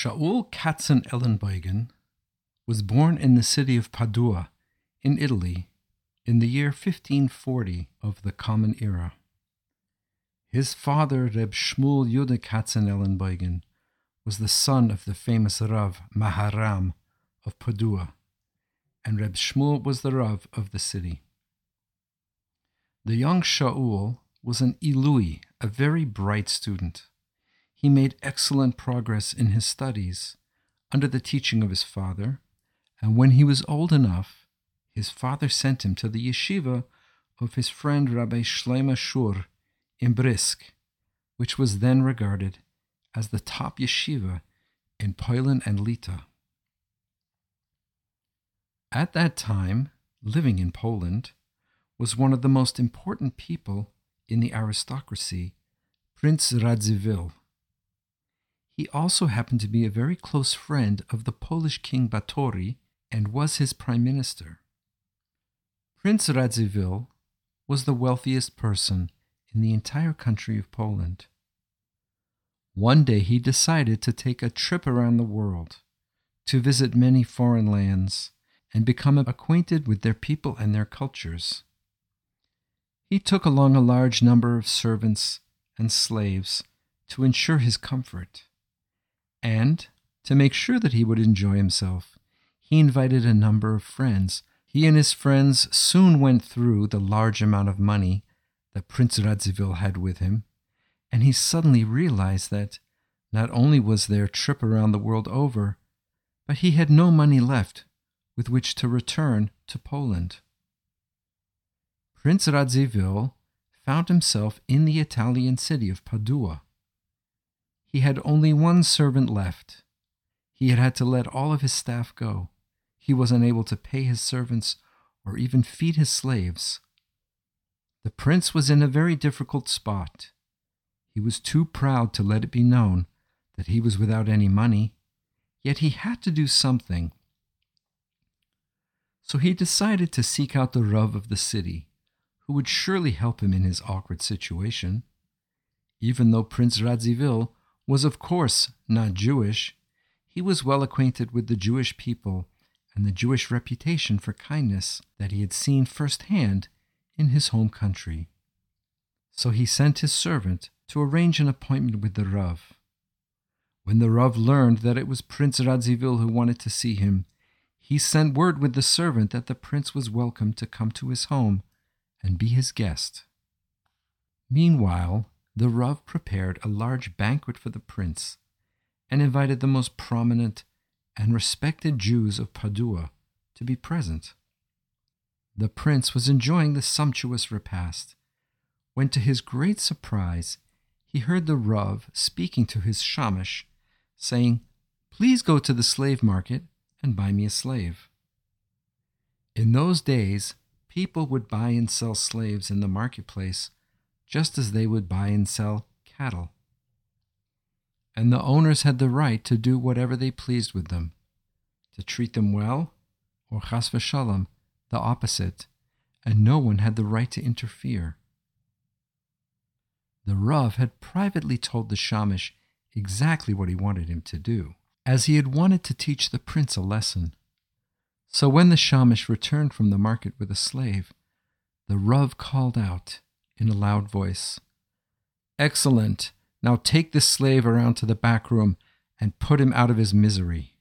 Shaul Katzenellenbogen was born in the city of Padua, in Italy, in the year 1540 of the Common Era. His father, Reb Shmuel Yudah Katzenellenbogen, was the son of the famous Rav Maharam of Padua, and Reb Shmuel was the Rav of the city. The young Shaul was an Ilui, a very bright student. He made excellent progress in his studies under the teaching of his father, and when he was old enough, his father sent him to the yeshiva of his friend Rabbi Shlomo Shur in Brisk, which was then regarded as the top yeshiva in Poland and Lita. At that time, living in Poland was one of the most important people in the aristocracy, Prince Radziwill. He also happened to be a very close friend of the Polish king Batory and was his prime minister. Prince Radziwill was the wealthiest person in the entire country of Poland. One day he decided to take a trip around the world, to visit many foreign lands, and become acquainted with their people and their cultures. He took along a large number of servants and slaves to ensure his comfort. And, to make sure that he would enjoy himself, he invited a number of friends. He and his friends soon went through the large amount of money that Prince Radzivill had with him, and he suddenly realized that not only was their trip around the world over, but he had no money left with which to return to Poland. Prince Radzivill found himself in the Italian city of Padua. He had only one servant left. He had had to let all of his staff go. He was unable to pay his servants or even feed his slaves. The prince was in a very difficult spot. He was too proud to let it be known that he was without any money, yet he had to do something. So he decided to seek out the Rav of the city who would surely help him in his awkward situation. Even though Prince Radziwill was, of course, not Jewish, he was well acquainted with the Jewish people and the Jewish reputation for kindness that he had seen firsthand in his home country. So he sent his servant to arrange an appointment with the Rav. When the Rav learned that it was Prince Radzivill who wanted to see him, he sent word with the servant that the prince was welcome to come to his home and be his guest. Meanwhile, the Rav prepared a large banquet for the prince and invited the most prominent and respected Jews of Padua to be present. The prince was enjoying the sumptuous repast when, to his great surprise, he heard the Rav speaking to his shamash, saying, Please go to the slave market and buy me a slave. In those days, people would buy and sell slaves in the marketplace just as they would buy and sell cattle. And the owners had the right to do whatever they pleased with them, to treat them well, or chas v'shalom, the opposite, and no one had the right to interfere. The Rav had privately told the Shamish exactly what he wanted him to do, as he had wanted to teach the prince a lesson. So when the Shamish returned from the market with a slave, the Rav called out in a loud voice, Excellent! Now take this slave around to the back room and put him out of his misery.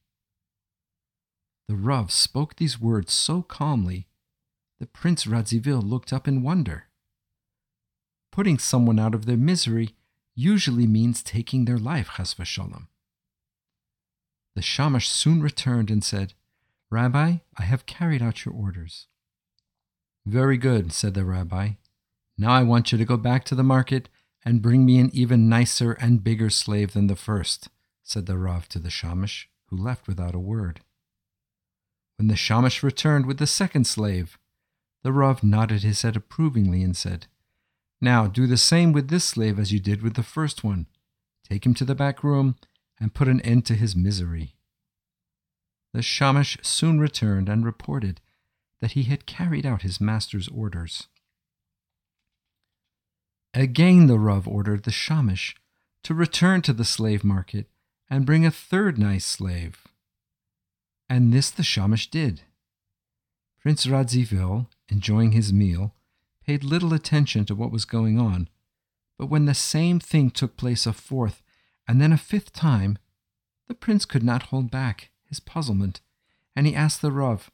The Rav spoke these words so calmly that Prince Radziwill looked up in wonder. Putting someone out of their misery usually means taking their life, chas v'shalom. The Shamash soon returned and said, Rabbi, I have carried out your orders. Very good, said the rabbi. Now I want you to go back to the market and bring me an even nicer and bigger slave than the first, said the Rav to the Shamish, who left without a word. When the Shamish returned with the second slave, the Rav nodded his head approvingly and said, Now do the same with this slave as you did with the first one. Take him to the back room and put an end to his misery. The Shamish soon returned and reported that he had carried out his master's orders. Again the Rav ordered the Shamish to return to the slave market and bring a third nice slave. And this the Shamish did. Prince Radzivill, enjoying his meal, paid little attention to what was going on, but when the same thing took place a fourth and then a fifth time, the prince could not hold back his puzzlement, and he asked the Rav,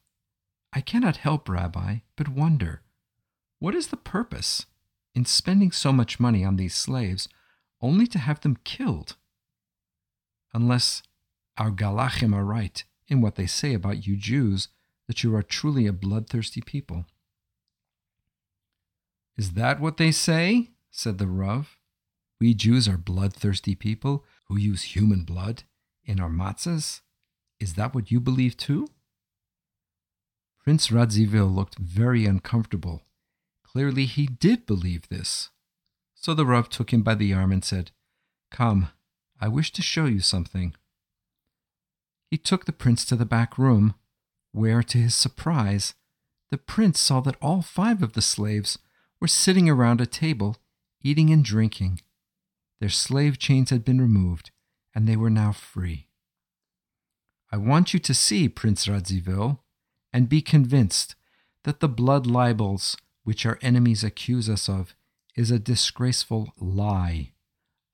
I cannot help, Rabbi, but wonder, what is the purpose in spending so much money on these slaves only to have them killed? Unless our Galachim are right in what they say about you Jews, that you are truly a bloodthirsty people. Is that what they say? said the Rav. We Jews are bloodthirsty people who use human blood in our matzahs. Is that what you believe too? Prince Radzivill looked very uncomfortable. Clearly, he did believe this. So the Rav took him by the arm and said, Come, I wish to show you something. He took the prince to the back room, where, to his surprise, the prince saw that all five of the slaves were sitting around a table, eating and drinking. Their slave chains had been removed, and they were now free. I want you to see, Prince Radziwill, and be convinced that the blood libels which our enemies accuse us of is a disgraceful lie.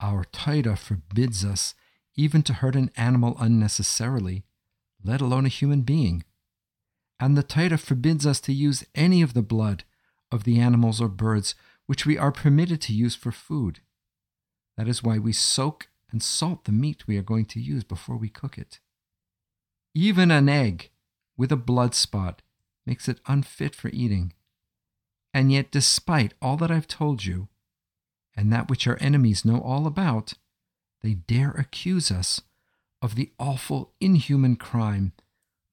Our Torah forbids us even to hurt an animal unnecessarily, let alone a human being. And the Torah forbids us to use any of the blood of the animals or birds which we are permitted to use for food. That is why we soak and salt the meat we are going to use before we cook it. Even an egg with a blood spot makes it unfit for eating. And yet, despite all that I've told you, and that which our enemies know all about, they dare accuse us of the awful, inhuman crime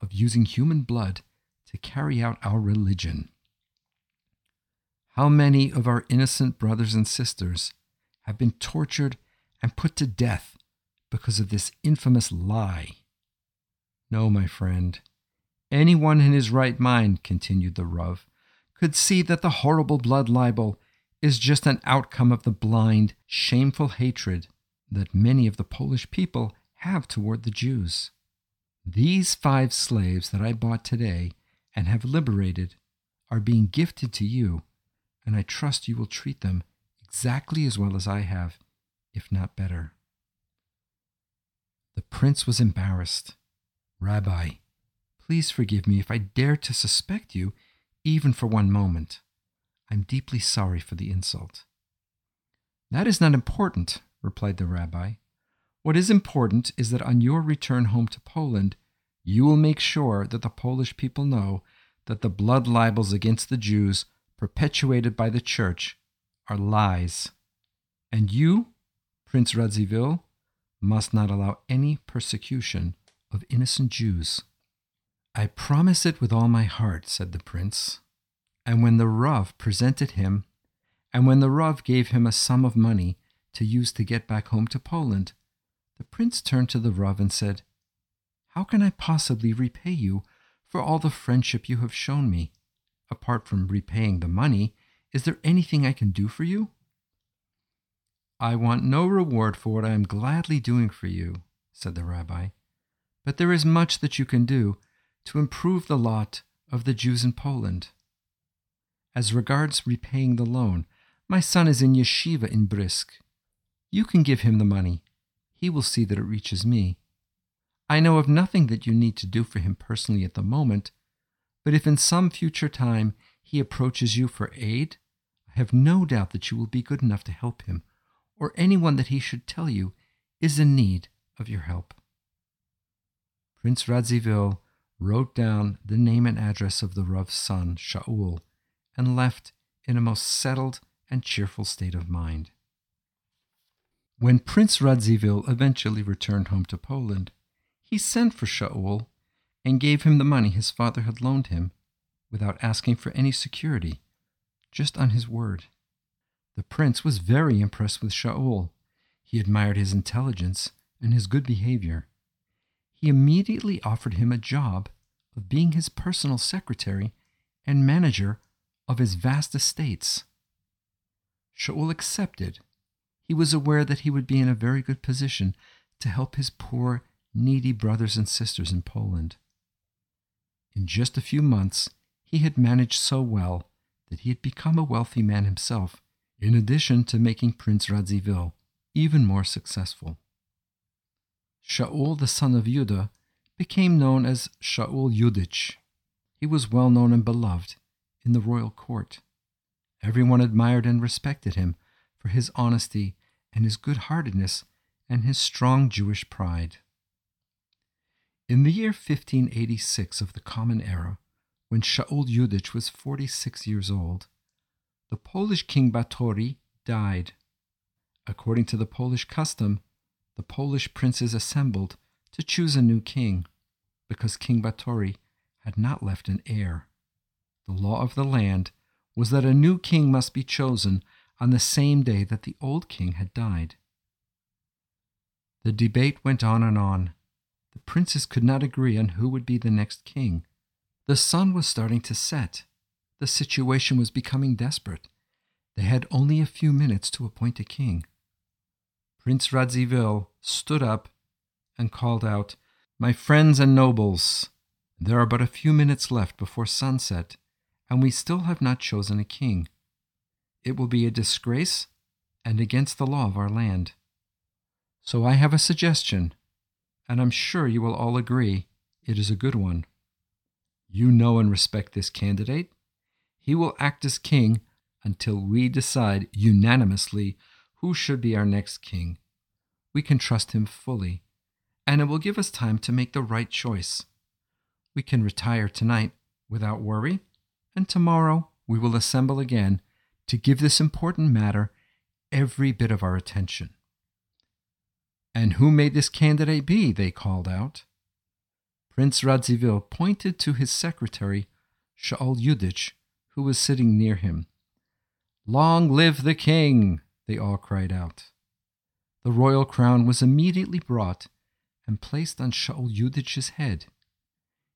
of using human blood to carry out our religion. How many of our innocent brothers and sisters have been tortured and put to death because of this infamous lie? No, my friend. Anyone in his right mind, continued the Rav, could see that the horrible blood libel is just an outcome of the blind, shameful hatred that many of the Polish people have toward the Jews. These five slaves that I bought today and have liberated are being gifted to you, and I trust you will treat them exactly as well as I have, if not better. The prince was embarrassed. Rabbi, please forgive me if I dare to suspect you, even for one moment. I'm deeply sorry for the insult. That is not important, replied the rabbi. What is important is that on your return home to Poland, you will make sure that the Polish people know that the blood libels against the Jews perpetuated by the Church are lies. And you, Prince Radziwill, must not allow any persecution of innocent Jews. I promise it with all my heart, said the prince. And when the Rav presented him, and when the Rav gave him a sum of money to use to get back home to Poland, the prince turned to the Rav and said, How can I possibly repay you for all the friendship you have shown me? Apart from repaying the money, is there anything I can do for you? I want no reward for what I am gladly doing for you, said the rabbi, but there is much that you can do to improve the lot of the Jews in Poland. As regards repaying the loan, my son is in yeshiva in Brisk. You can give him the money. He will see that it reaches me. I know of nothing that you need to do for him personally at the moment, but if in some future time he approaches you for aid, I have no doubt that you will be good enough to help him, or anyone that he should tell you is in need of your help. Prince Radziwill wrote down the name and address of the Rav's son, Shaul, and left in a most settled and cheerful state of mind. When Prince Radzivill eventually returned home to Poland, he sent for Shaul and gave him the money his father had loaned him without asking for any security, just on his word. The prince was very impressed with Shaul. He admired his intelligence and his good behavior. He immediately offered him a job of being his personal secretary and manager of his vast estates. Shaul accepted he was aware that he would be in a very good position to help his poor, needy brothers and sisters in Poland. In just a few months, he had managed so well that he had become a wealthy man himself, in addition to making Prince Radziwill even more successful. Shaul, the son of Judah, became known as Shaul Yudich. He was well known and beloved in the royal court. Everyone admired and respected him for his honesty and his good heartedness and his strong Jewish pride. In the year 1586 of the Common Era, when Shaul Yudich was 46 years old, the Polish king Batory died. According to the Polish custom, the Polish princes assembled to choose a new king, because King Batory had not left an heir. The law of the land was that a new king must be chosen on the same day that the old king had died. The debate went on and on. The princes could not agree on who would be the next king. The sun was starting to set. The situation was becoming desperate. They had only a few minutes to appoint a king. Prince Radzivill stood up and called out, My friends and nobles, there are but a few minutes left before sunset, and we still have not chosen a king. It will be a disgrace and against the law of our land. So I have a suggestion, and I'm sure you will all agree it is a good one. You know and respect this candidate. He will act as king until we decide unanimously who should be our next king. We can trust him fully, and it will give us time to make the right choice. We can retire tonight without worry, and tomorrow we will assemble again to give this important matter every bit of our attention. And who may this candidate be? they called out. Prince Radzivill pointed to his secretary, Shaul Yudich, who was sitting near him. Long live the king! They all cried out. The royal crown was immediately brought and placed on Shaul Yudich's head.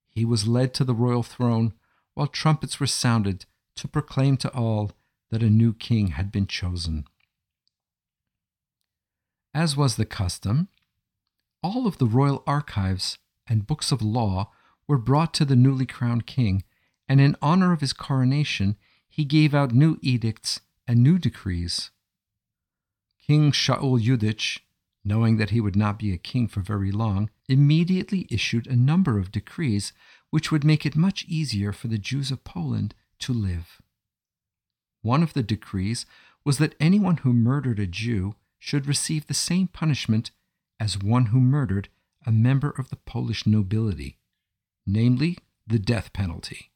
He was led to the royal throne while trumpets were sounded to proclaim to all that a new king had been chosen. As was the custom, all of the royal archives and books of law were brought to the newly crowned king, and in honor of his coronation, he gave out new edicts and new decrees. King Shaul Yudich, knowing that he would not be a king for very long, immediately issued a number of decrees which would make it much easier for the Jews of Poland to live. One of the decrees was that anyone who murdered a Jew should receive the same punishment as one who murdered a member of the Polish nobility, namely the death penalty.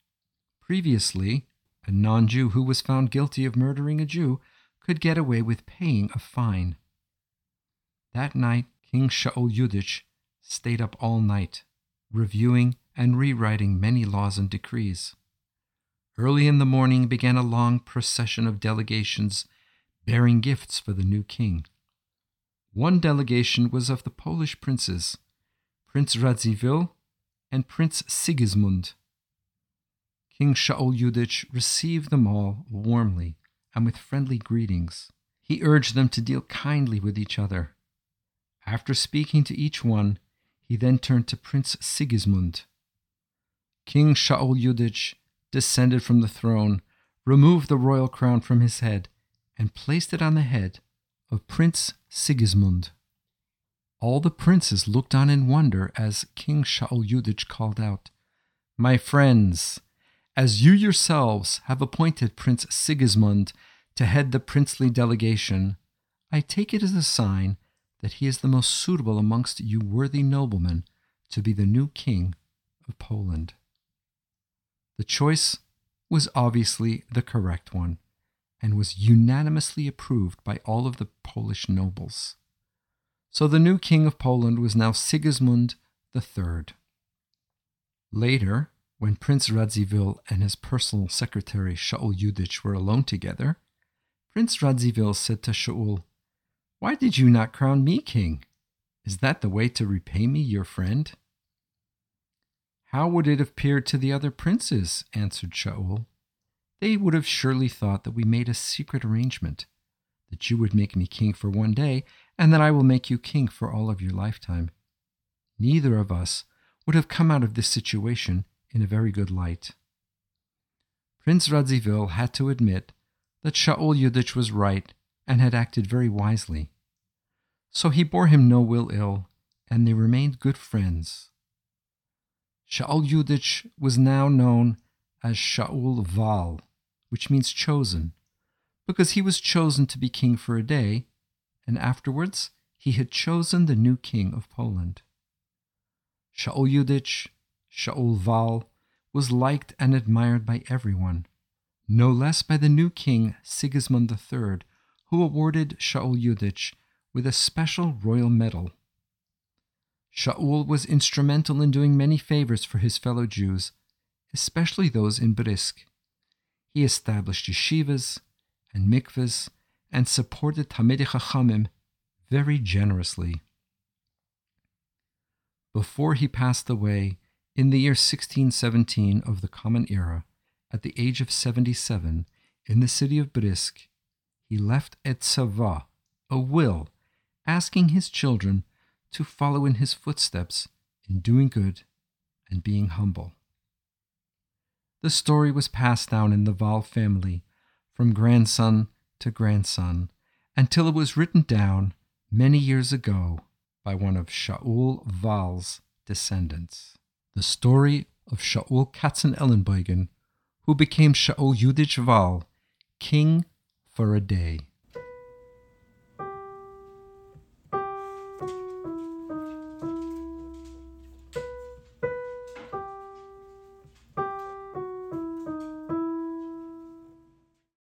Previously, a non Jew who was found guilty of murdering a Jew could get away with paying a fine. That night, King Shaul Yudich stayed up all night, reviewing and rewriting many laws and decrees. Early in the morning began a long procession of delegations bearing gifts for the new king. One delegation was of the Polish princes, Prince Radziwill and Prince Sigismund. King Shaul Yudich received them all warmly and with friendly greetings. He urged them to deal kindly with each other. After speaking to each one, he then turned to Prince Sigismund. King Shaul Yudich descended from the throne, removed the royal crown from his head, and placed it on the head of Prince Sigismund. All the princes looked on in wonder as King Shaul Yudich called out, My friends, as you yourselves have appointed Prince Sigismund to head the princely delegation, I take it as a sign that he is the most suitable amongst you worthy noblemen to be the new king of Poland. The choice was obviously the correct one and was unanimously approved by all of the Polish nobles. So the new king of Poland was now Sigismund III. Later, when Prince Radzivill and his personal secretary Shaul Yudich were alone together, Prince Radzivill said to Shaul, Why did you not crown me king? Is that the way to repay me, your friend? How would it have appeared to the other princes? answered Shaul. They would have surely thought that we made a secret arrangement. that you would make me king for one day, and that I will make you king for all of your lifetime. Neither of us would have come out of this situation in a very good light. Prince Radziwill had to admit that Shaul Yudich was right and had acted very wisely. So he bore him no will ill, and they remained good friends. Shaul Yudich was now known as Shaul Wahl, which means chosen, because he was chosen to be king for a day, and afterwards he had chosen the new king of Poland. Shaul Yudich, Shaul Wahl, was liked and admired by everyone, no less by the new king Sigismund III, who awarded Shaul Yudich with a special royal medal. Shaul was instrumental in doing many favors for his fellow Jews, especially those in Brisk. He established yeshivas and mikvahs and supported Talmidei Chachamim very generously. Before he passed away in the year 1617 of the Common Era, at the age of 77, in the city of Brisk, he left at tzava, a will, asking his children to follow in his footsteps in doing good and being humble. The story was passed down in the Wahl family from grandson to grandson until it was written down many years ago by one of Shaul Wahl's descendants. The story of Shaul Katzenelnbogen, who became Shaul Yudich Wahl, king for a day.